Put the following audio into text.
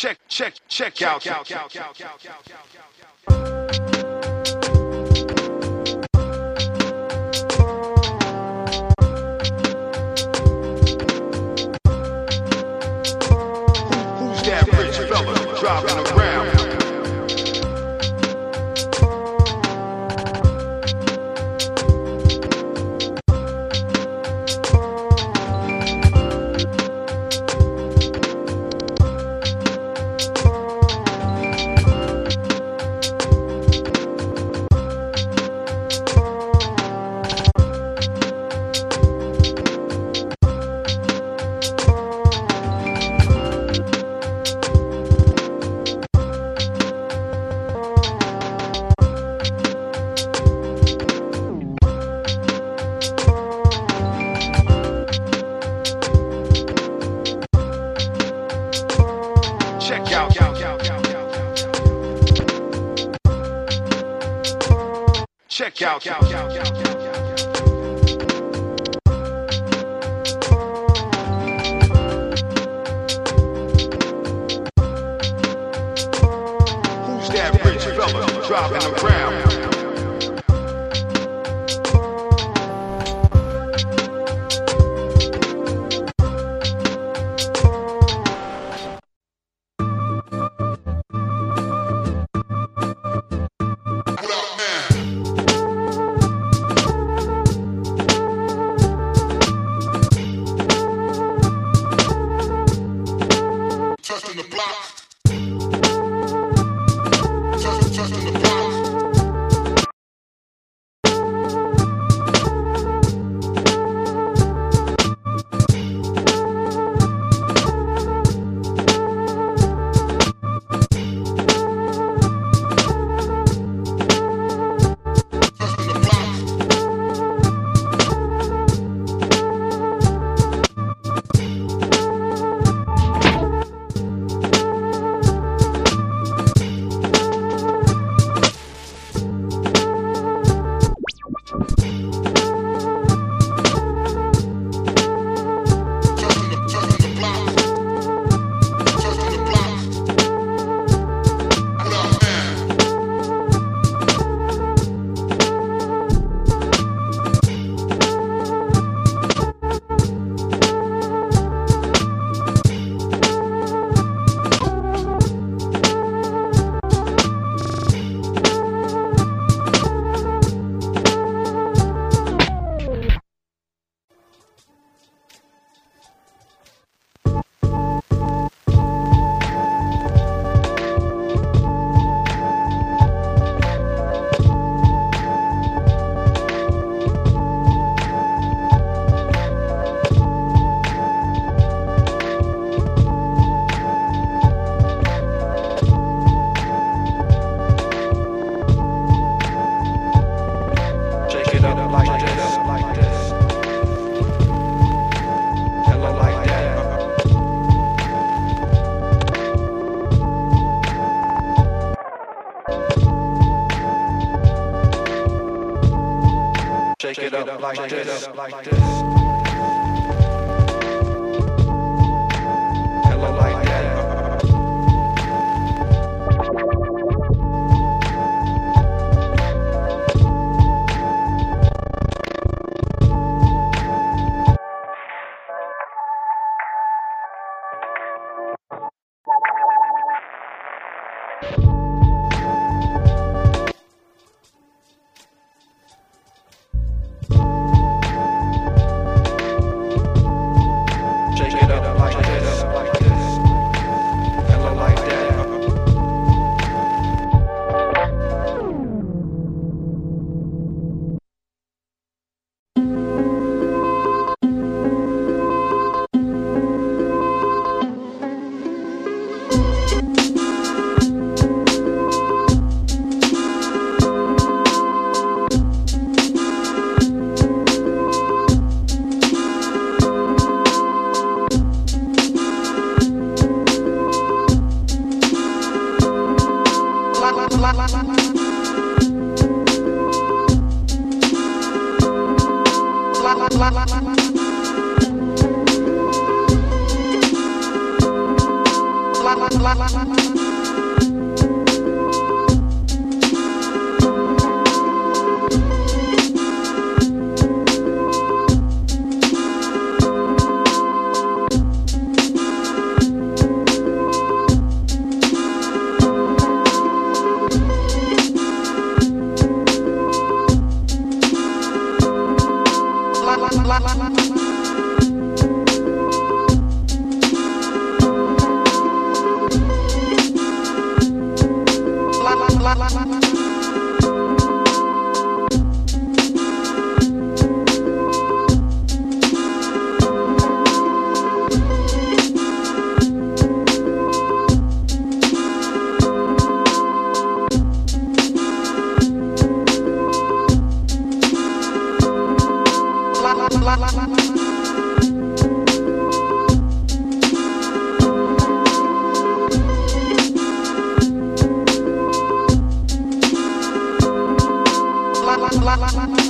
check, check, check, check out, out, out, out, out, out, out, out. driving around. Check out. Check out. driving the shake it up like this. La la la la